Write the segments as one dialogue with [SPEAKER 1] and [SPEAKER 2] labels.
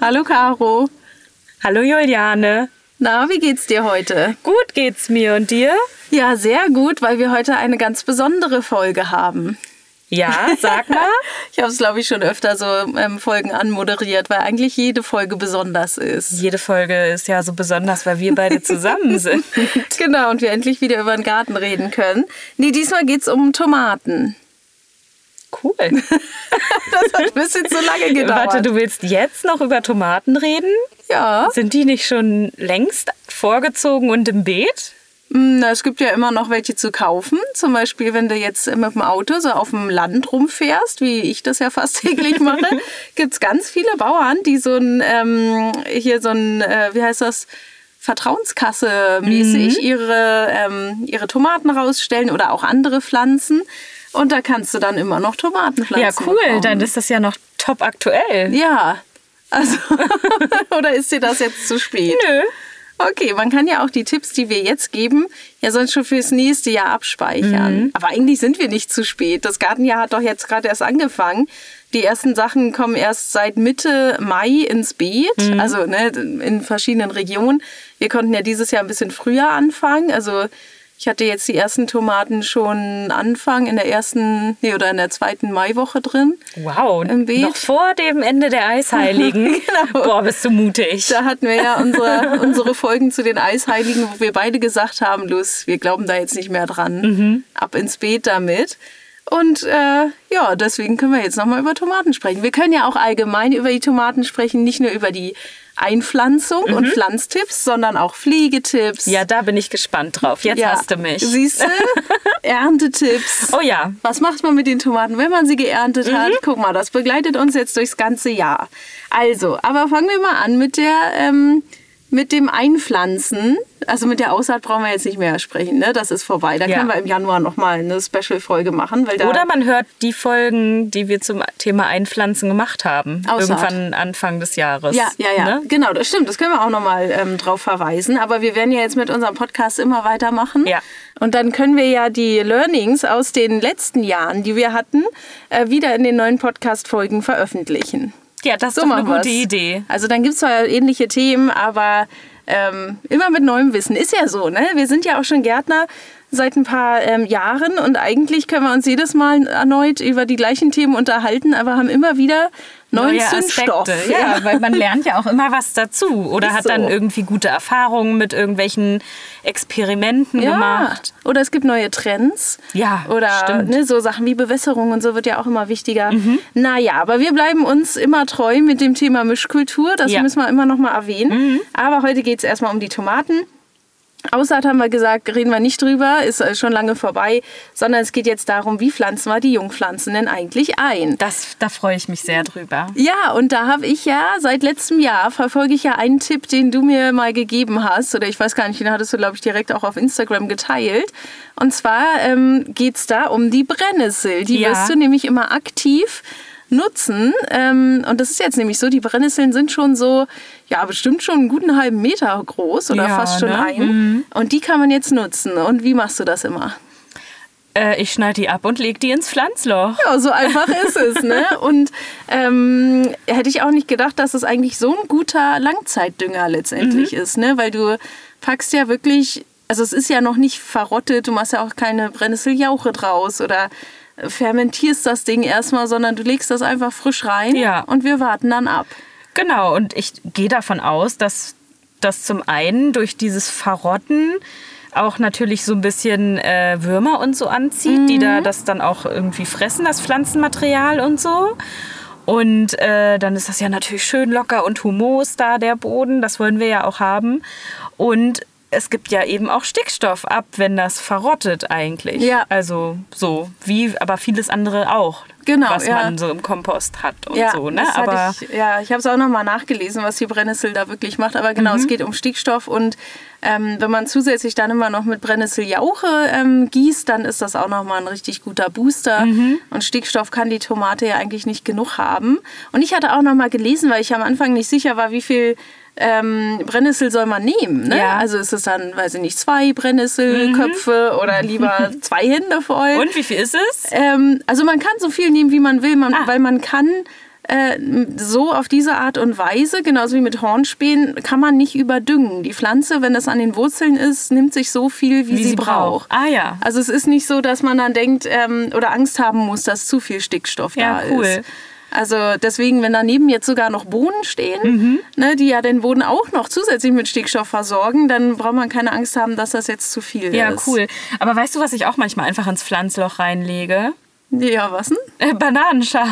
[SPEAKER 1] Hallo Caro.
[SPEAKER 2] Hallo Juliane.
[SPEAKER 1] Na, wie geht's dir heute?
[SPEAKER 2] Gut geht's mir und dir?
[SPEAKER 1] Ja, sehr gut, weil wir heute eine ganz besondere Folge haben.
[SPEAKER 2] Ja, sag mal.
[SPEAKER 1] ich habe es, glaube ich, schon öfter so ähm, Folgen anmoderiert, weil eigentlich jede Folge besonders ist.
[SPEAKER 2] Jede Folge ist ja so besonders, weil wir beide zusammen sind.
[SPEAKER 1] genau, und wir endlich wieder über den Garten reden können. Nee, diesmal geht's um Tomaten.
[SPEAKER 2] Cool.
[SPEAKER 1] das hat ein bisschen zu lange gedauert.
[SPEAKER 2] Warte, du willst jetzt noch über Tomaten reden?
[SPEAKER 1] Ja.
[SPEAKER 2] Sind die nicht schon längst vorgezogen und im Beet?
[SPEAKER 1] Hm, na, es gibt ja immer noch welche zu kaufen. Zum Beispiel, wenn du jetzt mit dem Auto so auf dem Land rumfährst, wie ich das ja fast täglich mache, gibt es ganz viele Bauern, die so ein, ähm, hier so ein, äh, wie heißt das? Vertrauenskasse mäßig mhm. ihre, ähm, ihre Tomaten rausstellen oder auch andere Pflanzen. Und da kannst du dann immer noch Tomatenpflanzen
[SPEAKER 2] Ja, cool.
[SPEAKER 1] Bekommen.
[SPEAKER 2] Dann ist das ja noch top aktuell.
[SPEAKER 1] Ja. Also, oder ist dir das jetzt zu spät?
[SPEAKER 2] Nö.
[SPEAKER 1] Okay, man kann ja auch die Tipps, die wir jetzt geben, ja sonst schon fürs nächste Jahr abspeichern. Mhm. Aber eigentlich sind wir nicht zu spät. Das Gartenjahr hat doch jetzt gerade erst angefangen. Die ersten Sachen kommen erst seit Mitte Mai ins Beet, mhm. also ne, in verschiedenen Regionen. Wir konnten ja dieses Jahr ein bisschen früher anfangen. Also ich hatte jetzt die ersten Tomaten schon Anfang in der ersten, nee, oder in der zweiten Maiwoche drin.
[SPEAKER 2] Wow, im Beet. noch vor dem Ende der Eisheiligen. genau. Boah, bist du mutig.
[SPEAKER 1] Da hatten wir ja unsere, unsere Folgen zu den Eisheiligen, wo wir beide gesagt haben, los, wir glauben da jetzt nicht mehr dran. Mhm. Ab ins Beet damit. Und äh, ja, deswegen können wir jetzt nochmal über Tomaten sprechen. Wir können ja auch allgemein über die Tomaten sprechen, nicht nur über die Einpflanzung mhm. und Pflanztipps, sondern auch Pflegetipps.
[SPEAKER 2] Ja, da bin ich gespannt drauf. Jetzt ja. hast du mich.
[SPEAKER 1] Siehst du? Erntetipps.
[SPEAKER 2] Oh ja.
[SPEAKER 1] Was macht man mit den Tomaten, wenn man sie geerntet hat? Mhm. Guck mal, das begleitet uns jetzt durchs ganze Jahr. Also, aber fangen wir mal an mit der ähm, mit dem Einpflanzen, also mit der Aussaat brauchen wir jetzt nicht mehr sprechen, ne? Das ist vorbei. Da ja. können wir im Januar nochmal eine Special-Folge machen.
[SPEAKER 2] Oder man hört die Folgen, die wir zum Thema Einpflanzen gemacht haben. Aussaat. Irgendwann Anfang des Jahres.
[SPEAKER 1] Ja, ja, ja. Ne? Genau, das stimmt. Das können wir auch nochmal ähm, drauf verweisen. Aber wir werden ja jetzt mit unserem Podcast immer weitermachen.
[SPEAKER 2] Ja.
[SPEAKER 1] Und dann können wir ja die Learnings aus den letzten Jahren, die wir hatten, äh, wieder in den neuen Podcast-Folgen veröffentlichen.
[SPEAKER 2] Ja, das ist so doch eine gute Idee.
[SPEAKER 1] Also dann gibt es zwar ähnliche Themen, aber ähm, immer mit neuem Wissen. Ist ja so, ne? Wir sind ja auch schon Gärtner seit ein paar ähm, Jahren und eigentlich können wir uns jedes Mal erneut über die gleichen Themen unterhalten, aber haben immer wieder neuen Neue Zündstoff.
[SPEAKER 2] Aspekte. Ja, weil man lernt ja auch immer was dazu oder Ist hat dann irgendwie gute Erfahrungen mit irgendwelchen Experimenten ja. gemacht.
[SPEAKER 1] Oder es gibt neue Trends.
[SPEAKER 2] Ja,
[SPEAKER 1] Oder ne, so Sachen wie Bewässerung und so wird ja auch immer wichtiger. Mhm. Naja, aber wir bleiben uns immer treu mit dem Thema Mischkultur. Das ja. müssen wir immer noch mal erwähnen. Mhm. Aber heute geht es erstmal um die Tomaten. Aussaat haben wir gesagt, reden wir nicht drüber, ist äh, schon lange vorbei, sondern es geht jetzt darum, wie pflanzen wir die Jungpflanzen denn eigentlich ein?
[SPEAKER 2] Das, da freue ich mich sehr drüber.
[SPEAKER 1] Ja, und da habe ich ja seit letztem Jahr verfolge ich ja einen Tipp, den du mir mal gegeben hast, oder ich weiß gar nicht, den hattest du, glaube ich, direkt auch auf Instagram geteilt. Und zwar ähm, geht es da um die Brennnessel. Die ja. wirst du nämlich immer aktiv nutzen. Ähm, und das ist jetzt nämlich so, die Brennnesseln sind schon so, ja, bestimmt schon einen guten halben Meter groß oder ja, fast schon ne? ein. Mhm. Und die kann man jetzt nutzen. Und wie machst du das immer?
[SPEAKER 2] Äh, ich schneide die ab und lege die ins Pflanzloch.
[SPEAKER 1] Ja, so einfach ist es. Ne? Und ähm, hätte ich auch nicht gedacht, dass es eigentlich so ein guter Langzeitdünger letztendlich mhm. ist. Ne? Weil du packst ja wirklich, also es ist ja noch nicht verrottet, du machst ja auch keine Brennnesseljauche draus oder fermentierst das Ding erstmal, sondern du legst das einfach frisch rein
[SPEAKER 2] ja.
[SPEAKER 1] und wir warten dann ab.
[SPEAKER 2] Genau, und ich gehe davon aus, dass das zum einen durch dieses Verrotten auch natürlich so ein bisschen äh, Würmer und so anzieht, mhm. die da mhm. das dann auch irgendwie fressen, das Pflanzenmaterial und so. Und äh, dann ist das ja natürlich schön locker und humos da, der Boden. Das wollen wir ja auch haben. Und es gibt ja eben auch Stickstoff ab, wenn das verrottet eigentlich.
[SPEAKER 1] Ja.
[SPEAKER 2] Also so, wie aber vieles andere auch.
[SPEAKER 1] Genau,
[SPEAKER 2] was
[SPEAKER 1] ja.
[SPEAKER 2] man so im Kompost hat und
[SPEAKER 1] ja,
[SPEAKER 2] so. Ne?
[SPEAKER 1] aber ich, ja, ich habe es auch nochmal nachgelesen, was die Brennnessel da wirklich macht. Aber genau, mhm. es geht um Stickstoff und ähm, wenn man zusätzlich dann immer noch mit Brennnesseljauche ähm, gießt, dann ist das auch nochmal ein richtig guter Booster. Mhm. Und Stickstoff kann die Tomate ja eigentlich nicht genug haben. Und ich hatte auch nochmal gelesen, weil ich am Anfang nicht sicher war, wie viel ähm, Brennnessel soll man nehmen. Ne?
[SPEAKER 2] Ja.
[SPEAKER 1] Also ist es dann, weiß ich nicht, zwei Brennnesselköpfe oder lieber zwei Hände voll.
[SPEAKER 2] Und wie viel ist es?
[SPEAKER 1] Ähm, also man kann so viel nehmen, wie man will, man,
[SPEAKER 2] Ah.
[SPEAKER 1] weil man kann äh, so auf diese Art und Weise, genauso wie mit Hornspänen, kann man nicht überdüngen. Die Pflanze, wenn das an den Wurzeln ist, nimmt sich so viel, wie, sie, braucht.
[SPEAKER 2] Ah ja.
[SPEAKER 1] Also es ist nicht so, dass man dann denkt ähm, oder Angst haben muss, dass zu viel Stickstoff
[SPEAKER 2] Ja,
[SPEAKER 1] da
[SPEAKER 2] cool.
[SPEAKER 1] ist. Also deswegen, wenn daneben jetzt sogar noch Bohnen stehen,
[SPEAKER 2] Mhm.
[SPEAKER 1] ne, die ja den Boden auch noch zusätzlich mit Stickstoff versorgen, dann braucht man keine Angst haben, dass das jetzt zu viel
[SPEAKER 2] Ja,
[SPEAKER 1] ist.
[SPEAKER 2] cool. Aber weißt du, was ich auch manchmal einfach ins Pflanzloch reinlege?
[SPEAKER 1] Ja, was denn?
[SPEAKER 2] Äh, Bananenschale.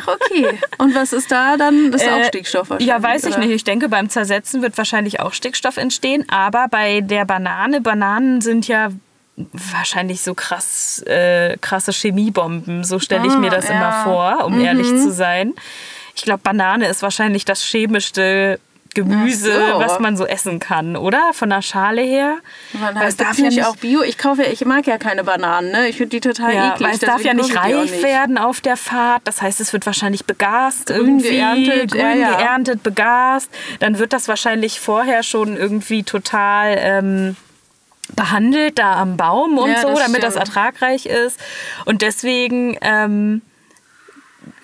[SPEAKER 1] Ach, okay. Und was ist da dann? Das ist auch
[SPEAKER 2] Äh,
[SPEAKER 1] Stickstoff wahrscheinlich.
[SPEAKER 2] Ja, weiß ich
[SPEAKER 1] oder?
[SPEAKER 2] nicht. Ich denke, beim Zersetzen wird wahrscheinlich auch Stickstoff entstehen. Aber bei der Banane, Bananen sind ja wahrscheinlich so krass, äh, krasse Chemiebomben. So stelle ich
[SPEAKER 1] Ah,
[SPEAKER 2] mir das
[SPEAKER 1] ja. Mhm.
[SPEAKER 2] immer vor, um ehrlich zu sein. Ich glaube, Banane ist wahrscheinlich das chemischste Gemüse,
[SPEAKER 1] so.
[SPEAKER 2] was man so essen kann, oder? Von der Schale her.
[SPEAKER 1] Man
[SPEAKER 2] Weil
[SPEAKER 1] es darf ja nicht auch Bio. Ich kaufe, ich mag ja keine Bananen, ne? Ich finde die total
[SPEAKER 2] Ja,
[SPEAKER 1] eklig.
[SPEAKER 2] weil es darf ja nicht reif
[SPEAKER 1] nicht.
[SPEAKER 2] werden auf der Fahrt. Das heißt, es wird wahrscheinlich begast,
[SPEAKER 1] Grün
[SPEAKER 2] irgendwie
[SPEAKER 1] geerntet,
[SPEAKER 2] grün
[SPEAKER 1] ja, ja.
[SPEAKER 2] geerntet, begast. Dann wird das wahrscheinlich vorher schon irgendwie total ähm, behandelt da am Baum und
[SPEAKER 1] Ja,
[SPEAKER 2] so,
[SPEAKER 1] das
[SPEAKER 2] damit das
[SPEAKER 1] stimmt.
[SPEAKER 2] ertragreich ist. Und deswegen ähm,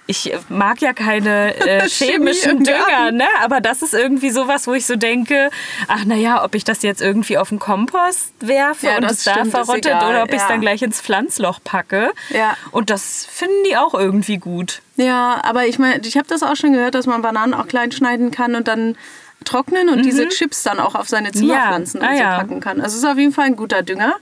[SPEAKER 2] ich mag ja keine äh, chemischen Dünger, ne? aber das ist irgendwie sowas, wo ich so denke, ach naja, ob ich das jetzt irgendwie auf den Kompost werfe
[SPEAKER 1] Ja,
[SPEAKER 2] und
[SPEAKER 1] das
[SPEAKER 2] es da verrottet oder ob ich es
[SPEAKER 1] ja.
[SPEAKER 2] dann gleich ins Pflanzloch packe.
[SPEAKER 1] Ja.
[SPEAKER 2] Und das finden die auch irgendwie gut.
[SPEAKER 1] Ja, aber ich meine, ich habe das auch schon gehört, dass man Bananen auch klein schneiden kann und dann trocknen und diese Chips dann auch auf seine Zimmerpflanzen
[SPEAKER 2] Mhm. Ja, ah
[SPEAKER 1] so packen kann. Also es ist auf jeden Fall ein guter Dünger.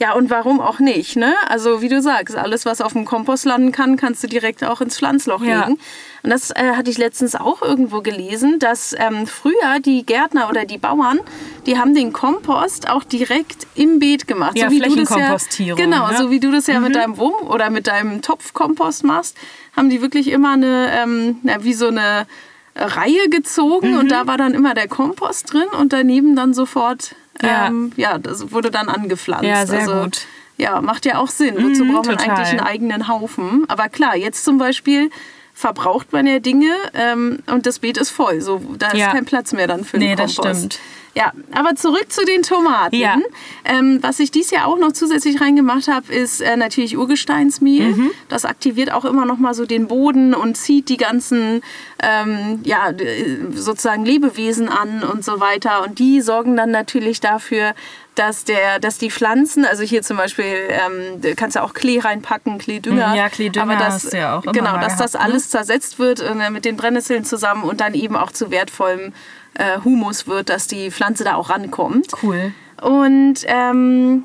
[SPEAKER 1] Ja, und warum auch nicht, ne? Also wie du sagst, alles, was auf dem Kompost landen kann, kannst du direkt auch ins Pflanzloch
[SPEAKER 2] Ja.
[SPEAKER 1] legen. Und das äh, hatte ich letztens auch irgendwo gelesen, dass ähm, früher die Gärtner oder die Bauern, die haben den Kompost auch direkt im Beet gemacht.
[SPEAKER 2] Ja,
[SPEAKER 1] so wie du das ja, Genau,
[SPEAKER 2] ne?
[SPEAKER 1] so wie du das ja mit deinem Wurm oder mit deinem Topfkompost machst, haben die wirklich immer eine, ähm, na, wie so eine Reihe gezogen
[SPEAKER 2] Mhm.
[SPEAKER 1] und da war dann immer der Kompost drin und daneben dann sofort,
[SPEAKER 2] Ja.
[SPEAKER 1] ähm, ja, das wurde dann angepflanzt.
[SPEAKER 2] Ja, sehr
[SPEAKER 1] also,
[SPEAKER 2] gut.
[SPEAKER 1] Ja, macht ja auch Sinn. Wozu
[SPEAKER 2] Mhm,
[SPEAKER 1] braucht man
[SPEAKER 2] total.
[SPEAKER 1] eigentlich einen eigenen Haufen? Aber klar, jetzt zum Beispiel verbraucht man ja Dinge ähm, und das Beet ist voll. So, da ist
[SPEAKER 2] Ja.
[SPEAKER 1] kein Platz mehr dann für
[SPEAKER 2] Nee,
[SPEAKER 1] den
[SPEAKER 2] das
[SPEAKER 1] Kompost.
[SPEAKER 2] stimmt.
[SPEAKER 1] Ja, aber zurück zu den Tomaten.
[SPEAKER 2] Ja.
[SPEAKER 1] Ähm, was ich dieses Jahr auch noch zusätzlich reingemacht habe, ist äh, natürlich Urgesteinsmehl.
[SPEAKER 2] Mhm.
[SPEAKER 1] Das aktiviert auch immer noch mal so den Boden und zieht die ganzen ähm, ja, d- sozusagen Lebewesen an und so weiter. Und die sorgen dann natürlich dafür, dass, der, dass die Pflanzen, also hier zum Beispiel, ähm, du kannst ja auch Klee reinpacken, Kleedünger.
[SPEAKER 2] Mhm, ja, Kleedünger
[SPEAKER 1] aber das,
[SPEAKER 2] hast du ja auch
[SPEAKER 1] Genau, dass das
[SPEAKER 2] gehabt, ne?
[SPEAKER 1] alles zersetzt wird äh, mit den Brennnesseln zusammen und dann eben auch zu wertvollem äh, Humus wird, dass die Pflanze da auch rankommt.
[SPEAKER 2] Cool.
[SPEAKER 1] Und ähm,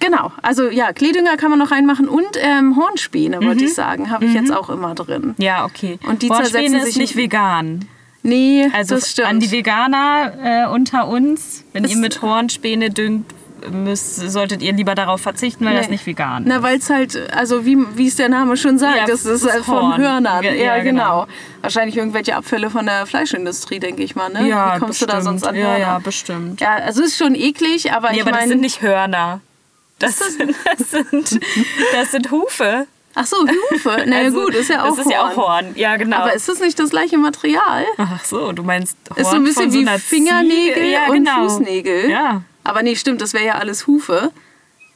[SPEAKER 1] genau, also ja, Kleedünger kann man noch reinmachen und ähm, Hornspäne, wollte ich sagen, habe ich jetzt auch immer drin.
[SPEAKER 2] Ja, okay.
[SPEAKER 1] Und die
[SPEAKER 2] Hornspäne
[SPEAKER 1] zersetzen
[SPEAKER 2] ist
[SPEAKER 1] sich
[SPEAKER 2] nicht vegan.
[SPEAKER 1] Nee,
[SPEAKER 2] Also
[SPEAKER 1] das stimmt.
[SPEAKER 2] an die Veganer äh, unter uns, wenn
[SPEAKER 1] Das-
[SPEAKER 2] ihr mit Hornspäne düngt, müsst, solltet ihr lieber darauf verzichten, weil das
[SPEAKER 1] Nee.
[SPEAKER 2] nicht vegan
[SPEAKER 1] Na,
[SPEAKER 2] ist.
[SPEAKER 1] weil es halt, also wie wie es der Name schon sagt,
[SPEAKER 2] Ja,
[SPEAKER 1] das ist
[SPEAKER 2] das
[SPEAKER 1] äh, von
[SPEAKER 2] Horn.
[SPEAKER 1] Hörnern. Ja,
[SPEAKER 2] ja,
[SPEAKER 1] genau.
[SPEAKER 2] genau.
[SPEAKER 1] Wahrscheinlich irgendwelche Abfälle von der Fleischindustrie, denke ich mal. Ne?
[SPEAKER 2] ja,
[SPEAKER 1] wie kommst
[SPEAKER 2] bestimmt.
[SPEAKER 1] du da sonst an
[SPEAKER 2] Ja,
[SPEAKER 1] Hörner?
[SPEAKER 2] ja, bestimmt.
[SPEAKER 1] Ja, also ist schon eklig, aber
[SPEAKER 2] Nee,
[SPEAKER 1] ich
[SPEAKER 2] aber das
[SPEAKER 1] meine.
[SPEAKER 2] sind nicht Hörner. Das, sind, das, sind, das sind Hufe.
[SPEAKER 1] Ach so, Hufe. Na ja,
[SPEAKER 2] Also,
[SPEAKER 1] gut, ist ja auch
[SPEAKER 2] Das ist ja auch Horn. Ja, genau.
[SPEAKER 1] Aber ist das nicht das gleiche Material?
[SPEAKER 2] Ach so, du meinst Horn
[SPEAKER 1] Ist so ein bisschen
[SPEAKER 2] so
[SPEAKER 1] wie Fingernägel
[SPEAKER 2] ja,
[SPEAKER 1] und
[SPEAKER 2] genau.
[SPEAKER 1] Fußnägel.
[SPEAKER 2] Ja.
[SPEAKER 1] Aber nee, stimmt, das wäre ja alles Hufe.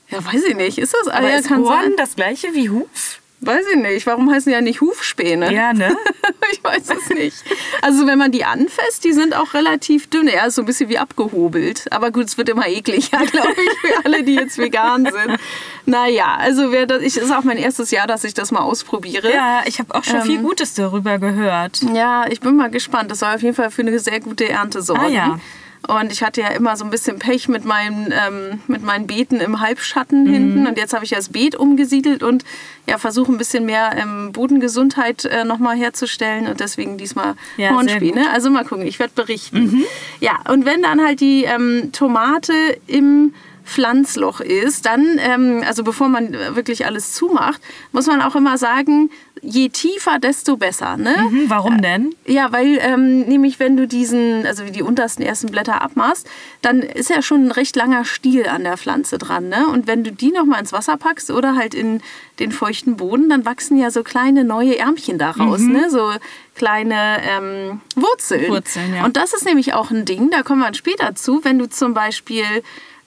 [SPEAKER 1] Ja, weiß ich nicht. Ist das? Ah,
[SPEAKER 2] Aber
[SPEAKER 1] ja,
[SPEAKER 2] ist
[SPEAKER 1] kann
[SPEAKER 2] Horn
[SPEAKER 1] sein.
[SPEAKER 2] das gleiche wie Huf?
[SPEAKER 1] Weiß ich nicht. Warum heißen die ja nicht Hufspäne?
[SPEAKER 2] Ja, ne?
[SPEAKER 1] ich weiß es nicht. Also wenn man die anfasst, die sind auch relativ dünn. Ja, ist so ein bisschen wie abgehobelt. Aber gut, es wird immer ekliger, glaube ich, für alle, die jetzt vegan sind. Naja, also wer das, ich, ist auch mein erstes Jahr, dass ich das mal ausprobiere.
[SPEAKER 2] Ja, ich habe auch schon viel Gutes darüber gehört.
[SPEAKER 1] Ja, ich bin mal gespannt. Das soll auf jeden Fall für eine sehr gute Ernte sorgen.
[SPEAKER 2] Ah, ja.
[SPEAKER 1] Und ich hatte ja immer so ein bisschen Pech mit meinen, ähm, mit meinen Beeten im Halbschatten
[SPEAKER 2] Mhm.
[SPEAKER 1] hinten. Und jetzt habe ich ja das Beet umgesiedelt und ja, versuche ein bisschen mehr ähm, Bodengesundheit äh, nochmal herzustellen. Und deswegen diesmal
[SPEAKER 2] Ja. Mhm.
[SPEAKER 1] Also mal gucken, ich werde berichten. Ja, und wenn dann halt die ähm, Tomate im Pflanzloch ist, dann, ähm, also bevor man wirklich alles zumacht, muss man auch immer sagen, je tiefer, desto besser. Ne?
[SPEAKER 2] Mhm, warum denn?
[SPEAKER 1] Ja, weil ähm, nämlich wenn du diesen, also die untersten ersten Blätter abmachst, dann ist ja schon ein recht langer Stiel an der Pflanze dran. Ne? Und wenn du die nochmal ins Wasser packst oder halt in den feuchten Boden, dann wachsen ja so kleine neue Ärmchen daraus, mhm. ne? so kleine ähm, Wurzeln.
[SPEAKER 2] Wurzeln ja.
[SPEAKER 1] Und das ist nämlich auch ein Ding, da kommen wir später zu, wenn du zum Beispiel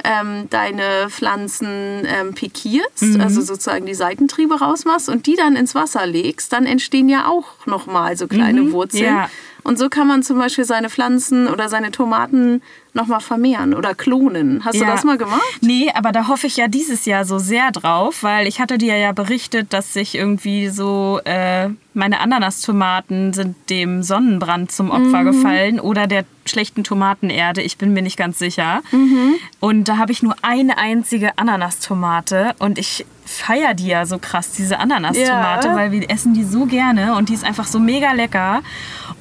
[SPEAKER 1] ähm, deine Pflanzen ähm, pikierst, mhm. also sozusagen die Seitentriebe rausmachst und die dann ins Wasser legst, dann entstehen ja auch nochmal so kleine mhm. Wurzeln. Ja. Und so kann man zum Beispiel seine Pflanzen oder seine Tomaten nochmal vermehren oder klonen. Hast ja. du das mal gemacht?
[SPEAKER 2] Nee, aber da hoffe ich ja dieses Jahr so sehr drauf, weil ich hatte dir ja berichtet, dass sich irgendwie so äh, meine Ananastomaten sind dem Sonnenbrand zum Opfer mhm. gefallen oder der schlechten Tomatenerde. Ich bin mir nicht ganz sicher. Mhm. Und da habe ich nur eine einzige Ananastomate und ich feiere die ja so krass, diese Ananastomate, ja. weil wir essen die so gerne und die ist einfach so mega lecker.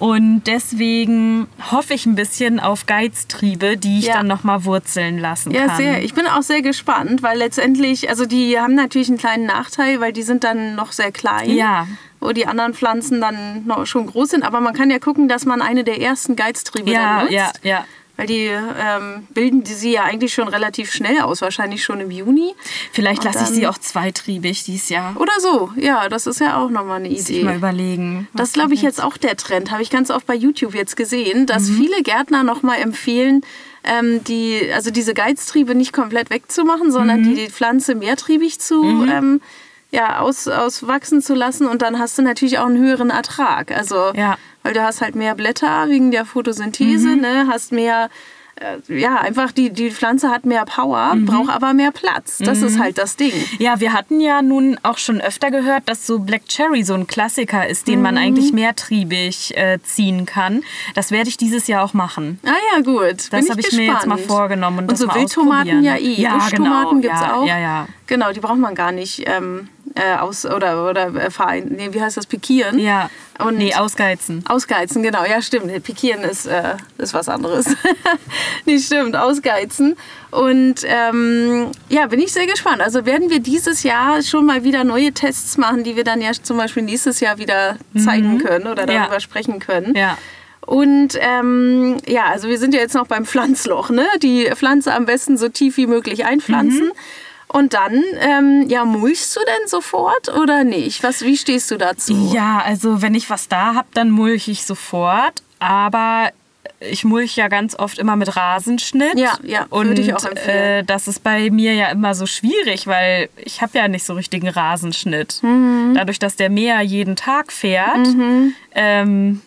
[SPEAKER 2] Und deswegen hoffe ich ein bisschen auf Geiztriebe, die ich ja. dann nochmal wurzeln lassen
[SPEAKER 1] ja,
[SPEAKER 2] kann.
[SPEAKER 1] Sehr. Ich bin auch sehr gespannt, weil letztendlich, also die haben natürlich einen kleinen Nachteil, weil die sind dann noch sehr klein.
[SPEAKER 2] Ja
[SPEAKER 1] wo die anderen Pflanzen dann noch schon groß sind. Aber man kann ja gucken, dass man eine der ersten Geiztriebe
[SPEAKER 2] ja,
[SPEAKER 1] dann nutzt.
[SPEAKER 2] Ja, ja.
[SPEAKER 1] Weil die ähm, bilden die sie ja eigentlich schon relativ schnell aus, wahrscheinlich schon im Juni.
[SPEAKER 2] Vielleicht lasse ich sie auch zweitriebig dieses Jahr.
[SPEAKER 1] Oder so, ja, das ist ja auch nochmal eine Idee.
[SPEAKER 2] Ich mal überlegen.
[SPEAKER 1] Das ist, glaube ich, jetzt auch der Trend. Habe ich ganz oft bei YouTube jetzt gesehen, dass mhm. viele Gärtner nochmal empfehlen, ähm, die, also diese Geiztriebe nicht komplett wegzumachen, sondern mhm. die Pflanze mehrtriebig zu mhm. ähm, ja, aus, auswachsen zu lassen. Und dann hast du natürlich auch einen höheren Ertrag. Also
[SPEAKER 2] ja
[SPEAKER 1] weil du hast halt mehr Blätter wegen der Photosynthese, mhm. ne? hast mehr äh, ja, einfach die, die Pflanze hat mehr Power, mhm. braucht aber mehr Platz. Das mhm. ist halt das Ding.
[SPEAKER 2] Ja, wir hatten ja nun auch schon öfter gehört, dass so Black Cherry so ein Klassiker ist, den mhm. man eigentlich mehrtriebig äh, ziehen kann. Das werde ich dieses Jahr auch machen.
[SPEAKER 1] Ah ja, gut.
[SPEAKER 2] Das habe ich gespannt. mir jetzt mal vorgenommen. Und,
[SPEAKER 1] und so Wildtomaten ja eh.
[SPEAKER 2] Ja,
[SPEAKER 1] Buschtomaten
[SPEAKER 2] genau.
[SPEAKER 1] gibt es
[SPEAKER 2] ja,
[SPEAKER 1] auch.
[SPEAKER 2] Ja, ja.
[SPEAKER 1] Genau, die braucht man gar nicht ähm, äh, aus oder oder äh, verein, nee, wie heißt das pikieren?
[SPEAKER 2] Ja. Und nee, ausgeizen.
[SPEAKER 1] Ausgeizen, genau. Ja, stimmt. Pikieren ist, äh, ist was anderes. nicht stimmt, ausgeizen. Und ähm, ja, bin ich sehr gespannt. Also werden wir dieses Jahr schon mal wieder neue Tests machen, die wir dann ja zum Beispiel nächstes Jahr wieder zeigen mhm. können oder darüber
[SPEAKER 2] ja.
[SPEAKER 1] sprechen können.
[SPEAKER 2] Ja.
[SPEAKER 1] Und ähm, ja, also wir sind ja jetzt noch beim Pflanzloch, ne? Die Pflanze am besten so tief wie möglich einpflanzen. Mhm. Und dann, ähm, ja, mulchst du denn sofort oder nicht? Was, wie stehst du dazu?
[SPEAKER 2] Ja, also wenn ich was da habe, dann mulch ich sofort. Aber ich mulch ja ganz oft immer mit Rasenschnitt.
[SPEAKER 1] Ja, ja,
[SPEAKER 2] und
[SPEAKER 1] ich auch empfehlen.
[SPEAKER 2] Äh, das ist bei mir ja immer so schwierig, weil ich habe ja nicht so richtigen Rasenschnitt. Mhm. Dadurch, dass der Mäher jeden Tag fährt, mhm. ähm,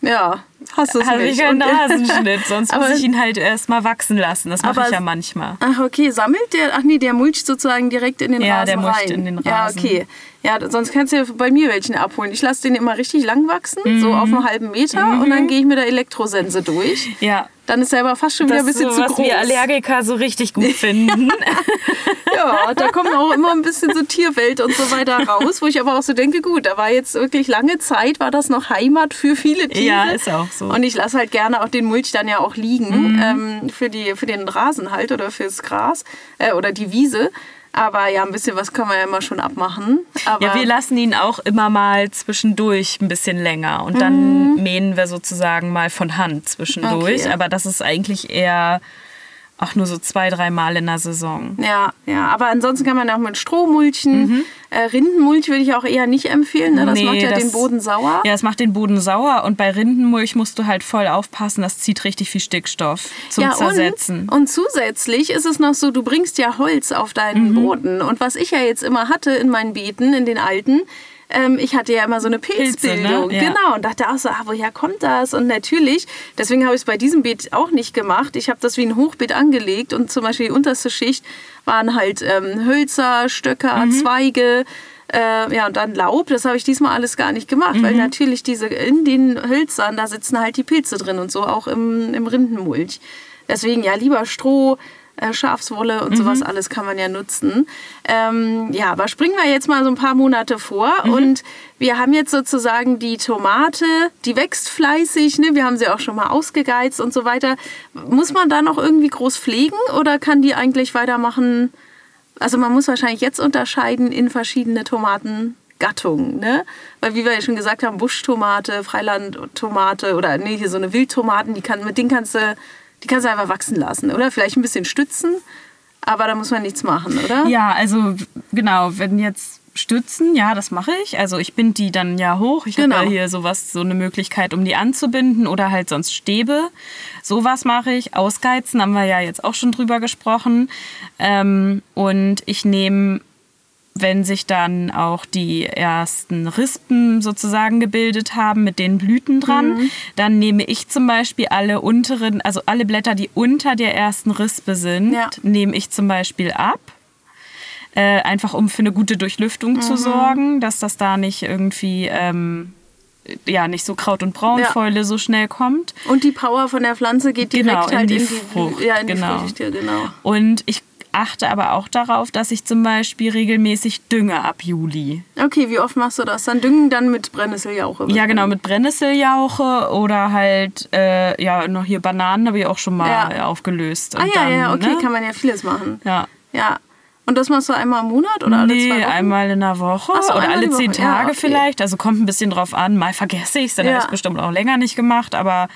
[SPEAKER 1] ja, hast du es
[SPEAKER 2] Habe
[SPEAKER 1] nicht.
[SPEAKER 2] ich einen Nasenschnitt, sonst muss ich ihn halt erstmal wachsen lassen. Das mache ich ja manchmal.
[SPEAKER 1] Ach, okay. Sammelt der, ach nee, der mulcht sozusagen direkt in den
[SPEAKER 2] ja,
[SPEAKER 1] Rasen
[SPEAKER 2] der mulcht
[SPEAKER 1] rein.
[SPEAKER 2] in den Rasen.
[SPEAKER 1] Ja, okay. Ja, sonst kannst du ja bei mir welchen abholen. Ich lasse den immer richtig lang wachsen, mhm. so auf einen halben Meter mhm. und dann gehe ich mit der Elektrosense durch.
[SPEAKER 2] Ja.
[SPEAKER 1] Dann ist er aber fast schon wieder ein bisschen
[SPEAKER 2] so,
[SPEAKER 1] zu
[SPEAKER 2] was
[SPEAKER 1] groß.
[SPEAKER 2] wir Allergiker so richtig gut finden.
[SPEAKER 1] ja, da kommt auch immer ein bisschen so Tierwelt und so weiter raus, wo ich aber auch so denke, gut, da war jetzt wirklich lange Zeit, war das noch Heimat für viele Tiere.
[SPEAKER 2] Ja, ist auch so.
[SPEAKER 1] Und ich lasse halt gerne auch den Mulch dann ja auch liegen mhm. ähm, für, die, für den Rasen halt oder fürs Gras äh, oder die Wiese. Aber ja, ein bisschen was kann man ja immer schon abmachen. Aber
[SPEAKER 2] ja, wir lassen ihn auch immer mal zwischendurch ein bisschen länger. Und dann mhm. mähen wir sozusagen mal von Hand zwischendurch.
[SPEAKER 1] Okay.
[SPEAKER 2] Aber das ist eigentlich eher auch nur so zwei, drei Mal in der Saison.
[SPEAKER 1] Ja, ja. Aber ansonsten kann man auch mit Stroh mulchen. Mhm. Äh, Rindenmulch würde ich auch eher nicht empfehlen. Ne? Das nee, macht ja das, den Boden sauer.
[SPEAKER 2] Ja, es macht den Boden sauer. Und bei Rindenmulch musst du halt voll aufpassen. Das zieht richtig viel Stickstoff zum ja, Zersetzen.
[SPEAKER 1] Und, und zusätzlich ist es noch so, du bringst ja Holz auf deinen mhm. Boden. Und was ich ja jetzt immer hatte in meinen Beeten, in den alten, ähm, ich hatte ja immer so eine Pilzbildung.
[SPEAKER 2] Pilze, ne?
[SPEAKER 1] ja. Genau. Und dachte auch so, ah, woher kommt das? Und natürlich, deswegen habe ich es bei diesem Beet auch nicht gemacht. Ich habe das wie ein Hochbeet angelegt und zum Beispiel die unterste Schicht waren halt ähm, Hölzer, Stöcker, mhm. Zweige. Äh, ja, und dann Laub, das habe ich diesmal alles gar nicht gemacht, mhm. weil natürlich diese in den Hölzern, da sitzen halt die Pilze drin und so auch im, im Rindenmulch. Deswegen ja lieber Stroh, äh, Schafswolle und sowas alles kann man ja nutzen. Ähm, ja, aber springen wir jetzt mal so ein paar Monate vor und wir haben jetzt sozusagen die Tomate, die wächst fleißig, ne? wir haben sie auch schon mal ausgegeizt und so weiter. Muss man da noch irgendwie groß pflegen oder kann die eigentlich weitermachen? Also man muss wahrscheinlich jetzt unterscheiden in verschiedene Tomatengattungen, ne? Weil wie wir ja schon gesagt haben, Buschtomate, Freilandtomate oder nee, hier so eine Wildtomaten, die kann, mit denen kannst du, die kannst du einfach wachsen lassen, oder? Vielleicht ein bisschen stützen, aber da muss man nichts machen, oder?
[SPEAKER 2] Ja, also genau, wenn jetzt Stützen, ja, das mache ich. Also ich binde die dann ja hoch. Ich
[SPEAKER 1] Genau.
[SPEAKER 2] habe ja hier sowas, so eine Möglichkeit, um die anzubinden oder halt sonst Stäbe. Sowas mache ich. Ausgeizen haben wir ja jetzt auch schon drüber gesprochen. Ähm, und ich nehme, wenn sich dann auch die ersten Rispen sozusagen gebildet haben mit den Blüten dran,
[SPEAKER 1] Mhm.
[SPEAKER 2] dann nehme ich zum Beispiel alle unteren, also alle Blätter, die unter der ersten Rispe sind,
[SPEAKER 1] Ja.
[SPEAKER 2] nehme ich zum Beispiel ab. Äh, einfach um für eine gute Durchlüftung
[SPEAKER 1] Mhm.
[SPEAKER 2] zu sorgen, dass das da nicht irgendwie ähm, ja nicht so Kraut- und Braunfäule so schnell kommt.
[SPEAKER 1] Und die Power von der Pflanze geht direkt
[SPEAKER 2] Genau, in
[SPEAKER 1] halt
[SPEAKER 2] die
[SPEAKER 1] in die
[SPEAKER 2] Frucht,
[SPEAKER 1] Ja, in die
[SPEAKER 2] genau.
[SPEAKER 1] Früchte, genau.
[SPEAKER 2] Und ich achte aber auch darauf, dass ich zum Beispiel regelmäßig dünge ab Juli.
[SPEAKER 1] Okay, wie oft machst du das? Dann düngen dann mit Brennnesseljauche.
[SPEAKER 2] Ja, genau, mit Brennnesseljauche oder halt, äh, ja, noch hier Bananen habe ich auch schon mal
[SPEAKER 1] Ja.
[SPEAKER 2] aufgelöst.
[SPEAKER 1] Ah ja,
[SPEAKER 2] dann,
[SPEAKER 1] ja, okay,
[SPEAKER 2] ne?
[SPEAKER 1] kann man ja vieles machen.
[SPEAKER 2] Ja.
[SPEAKER 1] Ja. Und das machst du einmal im Monat oder alle
[SPEAKER 2] nee,
[SPEAKER 1] zwei Wochen?
[SPEAKER 2] einmal in der Woche
[SPEAKER 1] so,
[SPEAKER 2] oder alle zehn
[SPEAKER 1] Woche. Ja,
[SPEAKER 2] Tage
[SPEAKER 1] okay.
[SPEAKER 2] vielleicht. Also kommt ein bisschen drauf an. Mal vergesse ich es, dann
[SPEAKER 1] Ja.
[SPEAKER 2] habe ich es bestimmt auch länger nicht gemacht, aber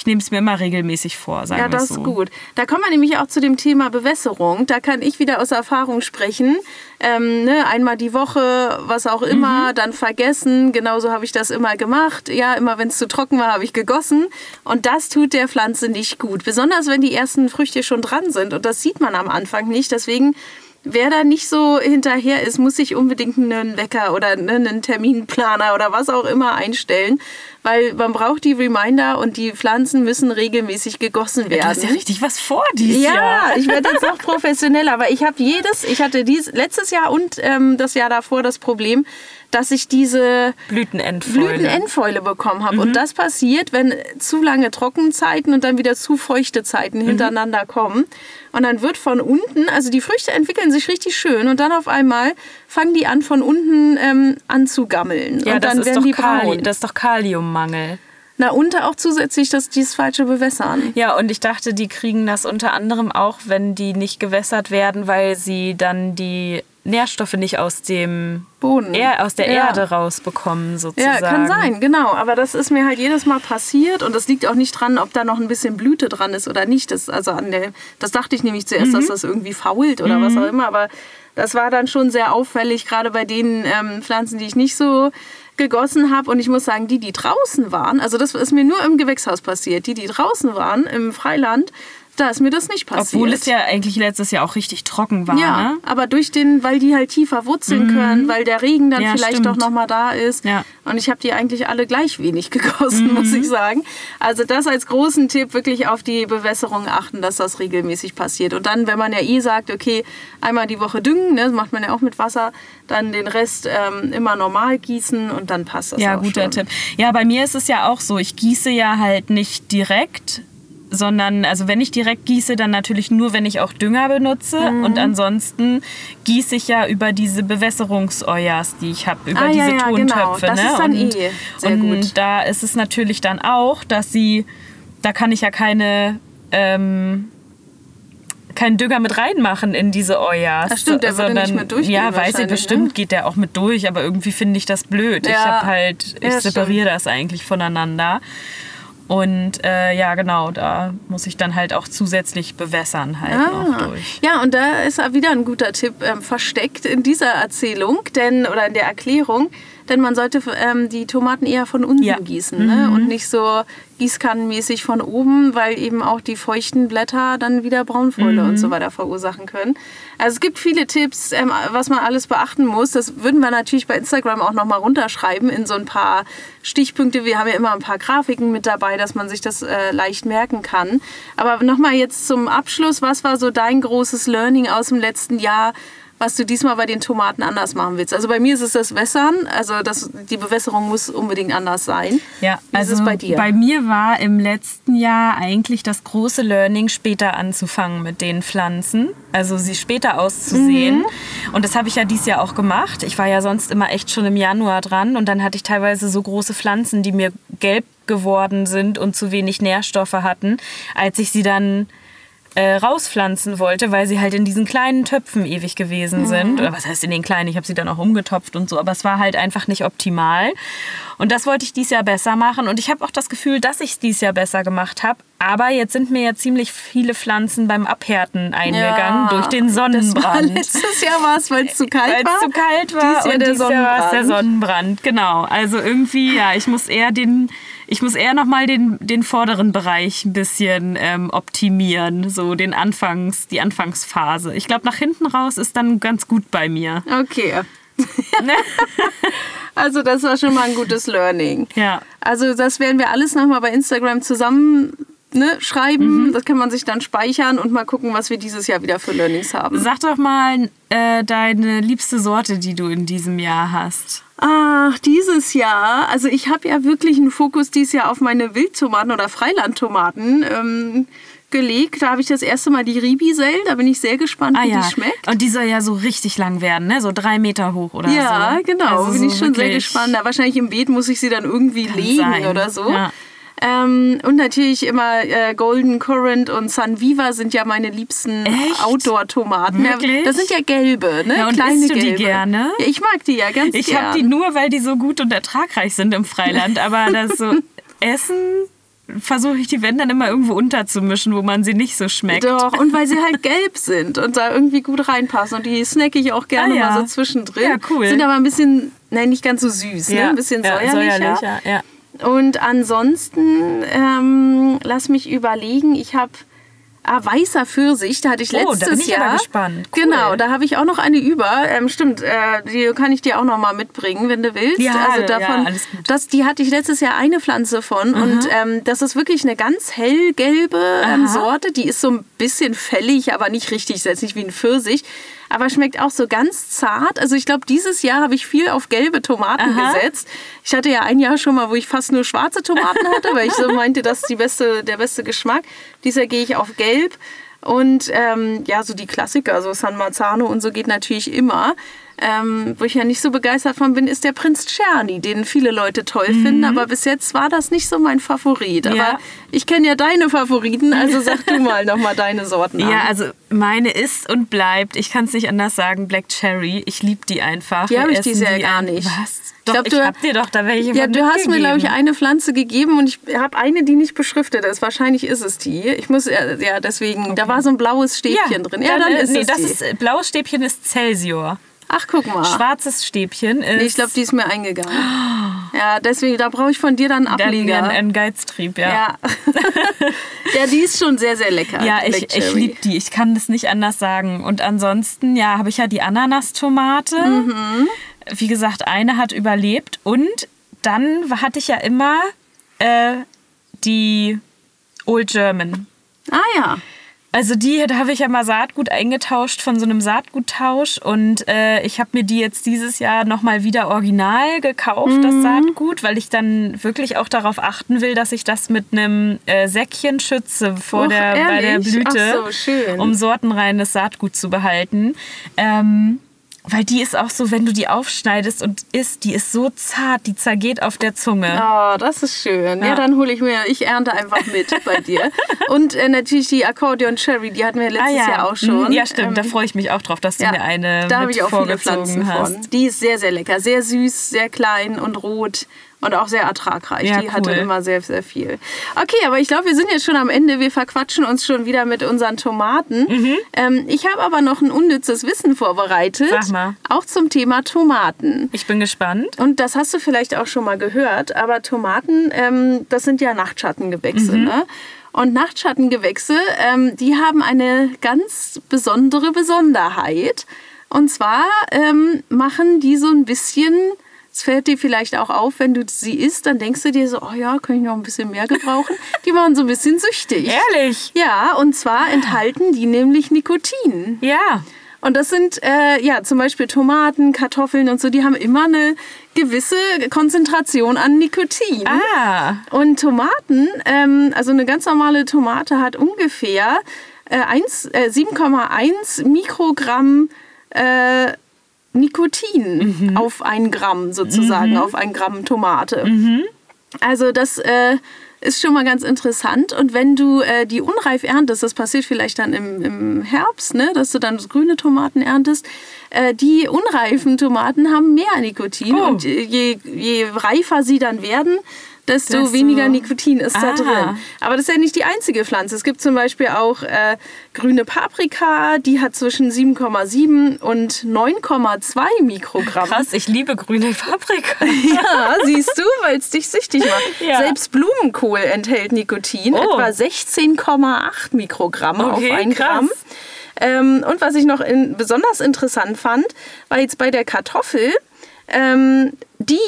[SPEAKER 2] ich nehme es mir immer regelmäßig vor, sagen
[SPEAKER 1] Ja, das
[SPEAKER 2] so.
[SPEAKER 1] ist gut. Da kommen wir nämlich auch zu dem Thema Bewässerung. Da kann ich wieder aus Erfahrung sprechen. Ähm, ne, einmal die Woche, was auch
[SPEAKER 2] Mhm.
[SPEAKER 1] immer, dann vergessen. Genauso habe ich das immer gemacht. Ja, immer wenn es zu trocken war, habe ich gegossen. Und das tut der Pflanze nicht gut. Besonders wenn die ersten Früchte schon dran sind. Und das sieht man am Anfang nicht. Deswegen Wer da nicht so hinterher ist, muss sich unbedingt einen Wecker oder ne, einen Terminplaner oder was auch immer einstellen, weil man braucht die Reminder und die Pflanzen müssen regelmäßig gegossen werden.
[SPEAKER 2] Du hast ja richtig was vor dieses
[SPEAKER 1] Ja,
[SPEAKER 2] Jahr.
[SPEAKER 1] ich werde jetzt noch professioneller, aber ich habe jedes, ich hatte dies letztes Jahr und ähm, das Jahr davor das Problem, dass ich diese
[SPEAKER 2] Blütenendfäule.
[SPEAKER 1] Blütenendfäule bekommen habe.
[SPEAKER 2] Mhm.
[SPEAKER 1] Und das passiert, wenn zu lange Trockenzeiten und dann wieder zu feuchte
[SPEAKER 2] Mhm.
[SPEAKER 1] Zeiten hintereinander kommen. Und dann wird von unten, also die Früchte entwickeln sich richtig schön und dann auf einmal fangen die an, von unten ähm, anzugammeln.
[SPEAKER 2] Ja,
[SPEAKER 1] und
[SPEAKER 2] das
[SPEAKER 1] dann
[SPEAKER 2] ist,
[SPEAKER 1] werden
[SPEAKER 2] doch
[SPEAKER 1] die braun.
[SPEAKER 2] das ist doch Kaliummangel.
[SPEAKER 1] Na, und auch zusätzlich das, dieses falsche Bewässern.
[SPEAKER 2] Ja, und ich dachte, die kriegen das unter anderem auch, wenn die nicht gewässert werden, weil sie dann die Nährstoffe nicht aus dem
[SPEAKER 1] Boden.
[SPEAKER 2] er aus der
[SPEAKER 1] Ja.
[SPEAKER 2] Erde rausbekommen, sozusagen.
[SPEAKER 1] Ja, kann sein, genau. Aber das ist mir halt jedes Mal passiert und das liegt auch nicht dran, ob da noch ein bisschen Blüte dran ist oder nicht. Das, also an der, das dachte ich nämlich zuerst,
[SPEAKER 2] Mhm.
[SPEAKER 1] dass das irgendwie fault oder was auch immer. Aber das war dann schon sehr auffällig, gerade bei den ähm, Pflanzen, die ich nicht so gegossen habe. Und ich muss sagen, die, die draußen waren, also das ist mir nur im Gewächshaus passiert, die, die draußen waren im Freiland, da ist mir das nicht passiert.
[SPEAKER 2] Obwohl es ja eigentlich letztes Jahr auch richtig trocken war.
[SPEAKER 1] Ja,
[SPEAKER 2] Ne?
[SPEAKER 1] aber durch den, weil die halt tiefer wurzeln können, weil der Regen dann
[SPEAKER 2] Ja,
[SPEAKER 1] vielleicht
[SPEAKER 2] stimmt.
[SPEAKER 1] doch noch mal da ist.
[SPEAKER 2] Ja.
[SPEAKER 1] Und ich habe die eigentlich alle gleich wenig gegossen, muss ich sagen. Also das als großen Tipp, wirklich auf die Bewässerung achten, dass das regelmäßig passiert. Und dann, wenn man ja eh sagt, okay, einmal die Woche düngen, ne, das macht man ja auch mit Wasser, dann den Rest ähm, immer normal gießen und dann passt das
[SPEAKER 2] Ja,
[SPEAKER 1] auch
[SPEAKER 2] guter
[SPEAKER 1] schon.
[SPEAKER 2] Tipp. Ja, bei mir ist es ja auch so, ich gieße ja halt nicht direkt, sondern also wenn ich direkt gieße, dann natürlich nur, wenn ich auch Dünger benutze
[SPEAKER 1] Mhm.
[SPEAKER 2] und ansonsten gieße ich ja über diese Bewässerungseujers, die ich habe, über
[SPEAKER 1] Ah, ja,
[SPEAKER 2] diese
[SPEAKER 1] ja, genau.
[SPEAKER 2] Tontöpfe.
[SPEAKER 1] Das
[SPEAKER 2] ne?
[SPEAKER 1] ist dann
[SPEAKER 2] und,
[SPEAKER 1] eh sehr
[SPEAKER 2] und
[SPEAKER 1] gut.
[SPEAKER 2] da ist es natürlich dann auch, dass sie, da kann ich ja keine ähm, keinen Dünger mit reinmachen in diese Euers.
[SPEAKER 1] Das stimmt, der würde nicht mit durchgehen
[SPEAKER 2] Ja, weiß ich
[SPEAKER 1] wahrscheinlich,
[SPEAKER 2] bestimmt,
[SPEAKER 1] ne?
[SPEAKER 2] geht der auch mit durch, aber irgendwie finde ich das blöd. Ich
[SPEAKER 1] Ja.
[SPEAKER 2] habe halt, ich
[SPEAKER 1] Ja,
[SPEAKER 2] separiere das eigentlich voneinander. Und äh, ja, genau, da muss ich dann halt auch zusätzlich bewässern halt noch durch.
[SPEAKER 1] Ah. Ja, und da ist auch wieder ein guter Tipp ähm, versteckt in dieser Erzählung, denn oder in der Erklärung, denn man sollte ähm, die Tomaten eher von unten
[SPEAKER 2] Ja.
[SPEAKER 1] gießen ne?
[SPEAKER 2] Mhm.
[SPEAKER 1] und nicht so gießkannenmäßig von oben, weil eben auch die feuchten Blätter dann wieder Braunfäule und
[SPEAKER 2] Mhm.
[SPEAKER 1] so weiter verursachen können. Also es gibt viele Tipps, ähm, was man alles beachten muss. Das würden wir natürlich bei Instagram auch nochmal runterschreiben in so ein paar Stichpunkte. Wir haben ja immer ein paar Grafiken mit dabei, dass man sich das äh, leicht merken kann. Aber nochmal jetzt zum Abschluss, was war so dein großes Learning aus dem letzten Jahr? Was du diesmal bei den Tomaten anders machen willst. Also bei mir ist es das Wässern, also das, die Bewässerung muss unbedingt anders sein.
[SPEAKER 2] Ja,
[SPEAKER 1] Wie
[SPEAKER 2] also
[SPEAKER 1] ist es bei dir?
[SPEAKER 2] bei mir war im letzten Jahr eigentlich das große Learning, später anzufangen mit den Pflanzen. Also sie später auszusehen.
[SPEAKER 1] Mhm.
[SPEAKER 2] Und das habe ich ja dieses Jahr auch gemacht. Ich war ja sonst immer echt schon im Januar dran und dann hatte ich teilweise so große Pflanzen, die mir gelb geworden sind und zu wenig Nährstoffe hatten, als ich sie dann äh, rauspflanzen wollte, weil sie halt in diesen kleinen Töpfen ewig gewesen sind. Oder was heißt in den kleinen? Ich habe sie dann auch umgetopft und so, aber es war halt einfach nicht optimal. Und das wollte ich dieses Jahr besser machen. Und ich habe auch das Gefühl, dass ich es dieses Jahr besser gemacht habe. Aber jetzt sind mir ja ziemlich viele Pflanzen beim Abhärten eingegangen durch den Sonnenbrand.
[SPEAKER 1] letztes Jahr war es, weil es zu kalt
[SPEAKER 2] Weil
[SPEAKER 1] war.
[SPEAKER 2] es zu kalt war
[SPEAKER 1] Dieses Jahr
[SPEAKER 2] und
[SPEAKER 1] der
[SPEAKER 2] dieses Jahr war es der.
[SPEAKER 1] Sonnenbrand.
[SPEAKER 2] Genau. Also irgendwie, ja, ich muss eher den, ich muss eher noch mal den, den vorderen Bereich ein bisschen ähm, optimieren, so den Anfangs, die Anfangsphase. Ich glaube, nach hinten raus ist dann ganz gut bei mir.
[SPEAKER 1] Okay. also das war schon mal ein gutes Learning.
[SPEAKER 2] Ja.
[SPEAKER 1] Also das werden wir alles nochmal bei Instagram zusammen ne, schreiben.
[SPEAKER 2] Mhm.
[SPEAKER 1] Das kann man sich dann speichern und mal gucken, was wir dieses Jahr wieder für Learnings haben.
[SPEAKER 2] Sag doch mal äh, deine liebste Sorte, die du in diesem Jahr hast.
[SPEAKER 1] Ach, dieses Jahr, also ich habe ja wirklich einen Fokus dieses Jahr auf meine Wildtomaten oder Freilandtomaten ähm, gelegt. Da habe ich das erste Mal die Ribisel, da bin ich sehr gespannt,
[SPEAKER 2] Ah
[SPEAKER 1] wie
[SPEAKER 2] ja.
[SPEAKER 1] die schmeckt.
[SPEAKER 2] Und die soll ja so richtig lang werden, ne? So drei Meter hoch oder
[SPEAKER 1] Ja,
[SPEAKER 2] so.
[SPEAKER 1] genau,
[SPEAKER 2] Also
[SPEAKER 1] bin ich
[SPEAKER 2] so
[SPEAKER 1] schon sehr gespannt. Da wahrscheinlich im Beet muss ich sie dann irgendwie legen
[SPEAKER 2] sein.
[SPEAKER 1] oder so.
[SPEAKER 2] Ja.
[SPEAKER 1] Ähm, und natürlich immer äh, Golden Currant und Sun Viva sind ja meine liebsten? Outdoor-Tomaten. Ja,
[SPEAKER 2] Wirklich?
[SPEAKER 1] das sind ja gelbe, ne?
[SPEAKER 2] Ja, und
[SPEAKER 1] Kleine
[SPEAKER 2] isst du die
[SPEAKER 1] gelbe.
[SPEAKER 2] gerne?
[SPEAKER 1] Ja, ich mag die ja ganz
[SPEAKER 2] Ich
[SPEAKER 1] gern.
[SPEAKER 2] habe die nur, weil die so gut und ertragreich sind im Freiland. Aber das so Essen versuche ich die, wenn dann immer irgendwo unterzumischen, wo man sie nicht so schmeckt.
[SPEAKER 1] Doch, und weil sie halt gelb sind und da irgendwie gut reinpassen. Und die snacke ich auch gerne
[SPEAKER 2] Ah, ja.
[SPEAKER 1] mal so zwischendrin.
[SPEAKER 2] Ja, cool.
[SPEAKER 1] Sind aber ein bisschen, nein, nicht ganz so süß, ne? ein bisschen
[SPEAKER 2] ja,
[SPEAKER 1] säuerlicher.
[SPEAKER 2] säuerlicher, ja.
[SPEAKER 1] Und ansonsten, ähm, lass mich überlegen, ich habe ah, weißer Pfirsich, da hatte ich
[SPEAKER 2] Oh,
[SPEAKER 1] letztes
[SPEAKER 2] da bin ich
[SPEAKER 1] Jahr.
[SPEAKER 2] aber gespannt. Cool.
[SPEAKER 1] Genau, da habe ich auch noch eine über. Ähm, stimmt, äh, die kann ich dir auch noch mal mitbringen, wenn du willst.
[SPEAKER 2] Ja,
[SPEAKER 1] also
[SPEAKER 2] ja,
[SPEAKER 1] davon,
[SPEAKER 2] alles gut.
[SPEAKER 1] Das, die hatte ich letztes Jahr eine Pflanze von und ähm, das ist wirklich eine ganz hellgelbe ähm,
[SPEAKER 2] Aha.
[SPEAKER 1] Sorte. Die ist so ein bisschen fällig, aber nicht richtig, ist jetzt nicht wie ein Pfirsich. Aber schmeckt auch so ganz zart. Also ich glaube, dieses Jahr habe ich viel auf gelbe Tomaten
[SPEAKER 2] Aha.
[SPEAKER 1] gesetzt. Ich hatte ja ein Jahr schon mal, wo ich fast nur schwarze Tomaten hatte, weil ich so meinte, das ist beste, der beste Geschmack. Dieses Jahr gehe ich auf gelb. Und ähm, ja, so die Klassiker, so San Marzano und so geht natürlich immer. Ähm, wo ich ja nicht so begeistert von bin, ist der Prinz Czerny, den viele Leute toll finden. Aber bis jetzt war das nicht so mein Favorit. Aber
[SPEAKER 2] Mhm. Ja.
[SPEAKER 1] ich kenne ja deine Favoriten, also sag du mal nochmal deine Sorten an.
[SPEAKER 2] Ja, also meine ist und bleibt, ich kann es nicht anders sagen, Black Cherry. Ich liebe die einfach.
[SPEAKER 1] Die habe ich dieses Jahr
[SPEAKER 2] die
[SPEAKER 1] gar nicht.
[SPEAKER 2] Was? Doch,
[SPEAKER 1] glaub,
[SPEAKER 2] ich hab dir doch da welche
[SPEAKER 1] Ja, du hast mir, glaube ich, eine Pflanze gegeben und ich habe eine, die nicht beschriftet ist. Wahrscheinlich ist es die. Ich muss, äh, ja, deswegen, da war so ein blaues Stäbchen drin. Ja, dann,
[SPEAKER 2] äh,
[SPEAKER 1] ist
[SPEAKER 2] nee,
[SPEAKER 1] es
[SPEAKER 2] das
[SPEAKER 1] die.
[SPEAKER 2] ist äh, blaues Stäbchen ist Celsior.
[SPEAKER 1] Ach, guck mal.
[SPEAKER 2] Schwarzes Stäbchen ist
[SPEAKER 1] Nee, ich glaube, die ist mir eingegangen. Ja, deswegen, da brauche ich von dir dann einen
[SPEAKER 2] dann
[SPEAKER 1] Ableger.
[SPEAKER 2] ein, ein Geiztrieb, ja.
[SPEAKER 1] ja. ja, die ist schon sehr, sehr lecker.
[SPEAKER 2] Ja, ich,
[SPEAKER 1] Black
[SPEAKER 2] ich liebe die. Ich kann das nicht anders sagen. Und ansonsten, ja, habe ich ja die Ananastomate.
[SPEAKER 1] Mhm.
[SPEAKER 2] Wie gesagt, eine hat überlebt. Und dann hatte ich ja immer äh, die Old German.
[SPEAKER 1] Ah ja.
[SPEAKER 2] Also die, da habe ich ja mal Saatgut eingetauscht von so einem Saatguttausch und äh, ich habe mir die jetzt dieses Jahr nochmal wieder original gekauft,
[SPEAKER 1] Mhm.
[SPEAKER 2] das Saatgut, weil ich dann wirklich auch darauf achten will, dass ich das mit einem äh, Säckchen schütze vor
[SPEAKER 1] Och,
[SPEAKER 2] der, bei der? Blüte,
[SPEAKER 1] so,
[SPEAKER 2] um sortenreines Saatgut zu behalten. Ähm, weil die ist auch so, wenn du die aufschneidest und isst, die ist so zart, die zergeht auf der Zunge.
[SPEAKER 1] Oh, das ist schön. Ja,
[SPEAKER 2] Ja.
[SPEAKER 1] dann hole ich mir, ich ernte einfach mit bei dir. Und äh, natürlich die Akkordeon Cherry, die hatten wir letztes Jahr auch schon.
[SPEAKER 2] Mhm, Ja, stimmt. da
[SPEAKER 1] Ähm,
[SPEAKER 2] freue ich mich auch drauf, dass du mir eine
[SPEAKER 1] da habe
[SPEAKER 2] mit
[SPEAKER 1] ich auch viele
[SPEAKER 2] vorgezogen
[SPEAKER 1] Pflanzen
[SPEAKER 2] hast.
[SPEAKER 1] von. Die ist sehr, sehr lecker. Sehr süß, sehr klein und rot und auch sehr ertragreich.
[SPEAKER 2] Ja,
[SPEAKER 1] die hatte
[SPEAKER 2] cool.
[SPEAKER 1] immer sehr, sehr viel. Okay, aber ich glaube, wir sind jetzt schon am Ende. Wir verquatschen uns schon wieder mit unseren Tomaten.
[SPEAKER 2] Mhm.
[SPEAKER 1] Ähm, ich habe aber noch ein unnützes Wissen vorbereitet.
[SPEAKER 2] Sag mal.
[SPEAKER 1] Auch zum Thema Tomaten.
[SPEAKER 2] Ich bin gespannt.
[SPEAKER 1] Und das hast du vielleicht auch schon mal gehört, aber Tomaten, ähm, das sind ja Nachtschattengewächse.
[SPEAKER 2] Mhm.
[SPEAKER 1] Ne? Und Nachtschattengewächse, ähm, die haben eine ganz besondere Besonderheit. Und zwar ähm, machen die so ein bisschen, fällt dir vielleicht auch auf, wenn du sie isst, dann denkst du dir so, oh ja, kann ich noch ein bisschen mehr gebrauchen. Die machen so ein bisschen süchtig.
[SPEAKER 2] Ehrlich?
[SPEAKER 1] Ja, und zwar enthalten die nämlich Nikotin.
[SPEAKER 2] Ja.
[SPEAKER 1] Und das sind äh, ja zum Beispiel Tomaten, Kartoffeln und so, die haben immer eine gewisse Konzentration an Nikotin.
[SPEAKER 2] Ah.
[SPEAKER 1] Und Tomaten, ähm, also eine ganz normale Tomate hat ungefähr äh, eins- äh, 7,1 Mikrogramm äh, Nikotin auf ein Gramm sozusagen, auf ein Gramm Tomate. Also das äh, ist schon mal ganz interessant. Und wenn du äh, die unreif erntest, das passiert vielleicht dann im, im Herbst, ne, dass du dann grüne Tomaten erntest, äh, die unreifen Tomaten haben mehr Nikotin.
[SPEAKER 2] Oh.
[SPEAKER 1] Und je, je reifer sie dann werden, desto
[SPEAKER 2] Desto-
[SPEAKER 1] weniger Nikotin ist da
[SPEAKER 2] Ah.
[SPEAKER 1] drin. Aber das ist ja nicht die einzige Pflanze. Es gibt zum Beispiel auch äh, grüne Paprika, die hat zwischen 7,7 und 9,2 Mikrogramm.
[SPEAKER 2] Krass, ich liebe grüne Paprika.
[SPEAKER 1] Ja, siehst du, weil es dich süchtig macht.
[SPEAKER 2] Ja.
[SPEAKER 1] Selbst Blumenkohl enthält Nikotin,
[SPEAKER 2] Oh.
[SPEAKER 1] etwa 16,8 Mikrogramm auf
[SPEAKER 2] Okay,
[SPEAKER 1] ein
[SPEAKER 2] krass.
[SPEAKER 1] Gramm. Ähm, und was ich noch in, besonders interessant fand, war jetzt bei der Kartoffel, ähm, die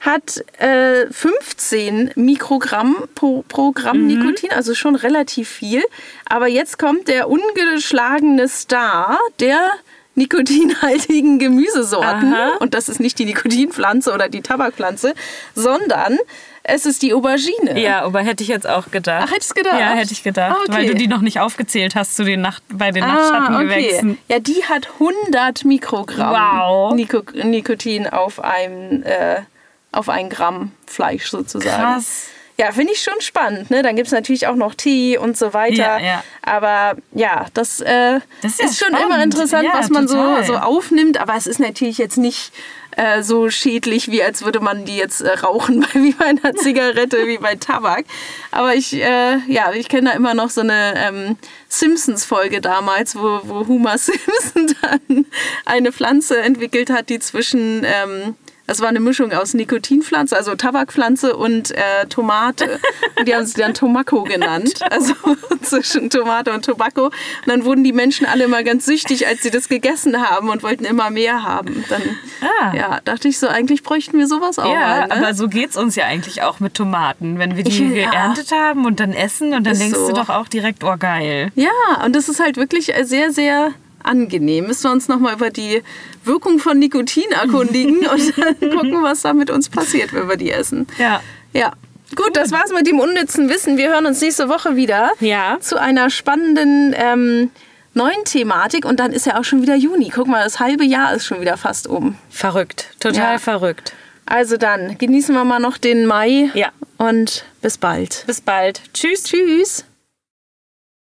[SPEAKER 1] hat äh, 15 Mikrogramm pro, pro Gramm
[SPEAKER 2] Mhm.
[SPEAKER 1] Nikotin, also schon relativ viel. Aber jetzt kommt der ungeschlagene Star der nikotinhaltigen Gemüsesorten.
[SPEAKER 2] Aha.
[SPEAKER 1] Und das ist nicht die Nikotinpflanze oder die Tabakpflanze, sondern es ist die Aubergine.
[SPEAKER 2] Ja, aber hätte ich jetzt auch gedacht.
[SPEAKER 1] Ach, hättest du gedacht?
[SPEAKER 2] Ja, hätte ich gedacht.
[SPEAKER 1] Ah, okay.
[SPEAKER 2] Weil du die noch nicht aufgezählt hast zu den Nacht, bei den
[SPEAKER 1] Ah,
[SPEAKER 2] Nachtschattengewächsen.
[SPEAKER 1] okay. Ja, die hat 100 Mikrogramm
[SPEAKER 2] Wow.
[SPEAKER 1] Niko Nikotin auf ein, äh, auf ein Gramm Fleisch sozusagen.
[SPEAKER 2] Krass.
[SPEAKER 1] Ja, finde ich schon spannend. Ne? Dann gibt es natürlich auch noch Tee und so weiter.
[SPEAKER 2] Ja, ja.
[SPEAKER 1] Aber ja, das, äh,
[SPEAKER 2] Das ist ja
[SPEAKER 1] ist schon immer interessant, was man so,
[SPEAKER 2] total.
[SPEAKER 1] so aufnimmt. Aber es ist natürlich jetzt nicht äh, so schädlich, wie als würde man die jetzt äh, rauchen, wie bei einer Zigarette, wie bei Tabak. Aber ich, äh, ja, ich kenne da immer noch so eine ähm, Simpsons-Folge damals, wo, wo Homer Simpson dann eine Pflanze entwickelt hat, die zwischen... Ähm, das war eine Mischung aus Nikotinpflanze, also Tabakpflanze und äh, Tomate. Und die haben sie dann Tomako genannt. Also zwischen Tomate und Tobacco. Und dann wurden die Menschen alle immer ganz süchtig, als sie das gegessen haben und wollten immer mehr haben. Dann
[SPEAKER 2] Ah.
[SPEAKER 1] ja, dachte ich so, eigentlich bräuchten wir sowas auch
[SPEAKER 2] Ja,
[SPEAKER 1] mal. Ne?
[SPEAKER 2] aber so geht es uns ja eigentlich auch mit Tomaten. Wenn wir die
[SPEAKER 1] Ja.
[SPEAKER 2] geerntet haben und dann essen und dann
[SPEAKER 1] Ist
[SPEAKER 2] denkst
[SPEAKER 1] so.
[SPEAKER 2] du doch auch direkt, oh geil.
[SPEAKER 1] Ja, und das ist halt wirklich sehr, sehr angenehm. Müssen wir uns nochmal über die Wirkung von Nikotin erkundigen und dann gucken, was da mit uns passiert, wenn wir die essen.
[SPEAKER 2] Ja.
[SPEAKER 1] Ja. Gut, das war's mit dem unnützen Wissen. Wir hören uns nächste Woche wieder
[SPEAKER 2] Ja.
[SPEAKER 1] zu einer spannenden ähm, neuen Thematik. Und dann ist ja auch schon wieder Juni. Guck mal, das halbe Jahr ist schon wieder fast um.
[SPEAKER 2] Verrückt. Total
[SPEAKER 1] Ja.
[SPEAKER 2] verrückt.
[SPEAKER 1] Also dann genießen wir mal noch den Mai
[SPEAKER 2] Ja.
[SPEAKER 1] und bis bald.
[SPEAKER 2] Bis bald. Tschüss.
[SPEAKER 1] Tschüss.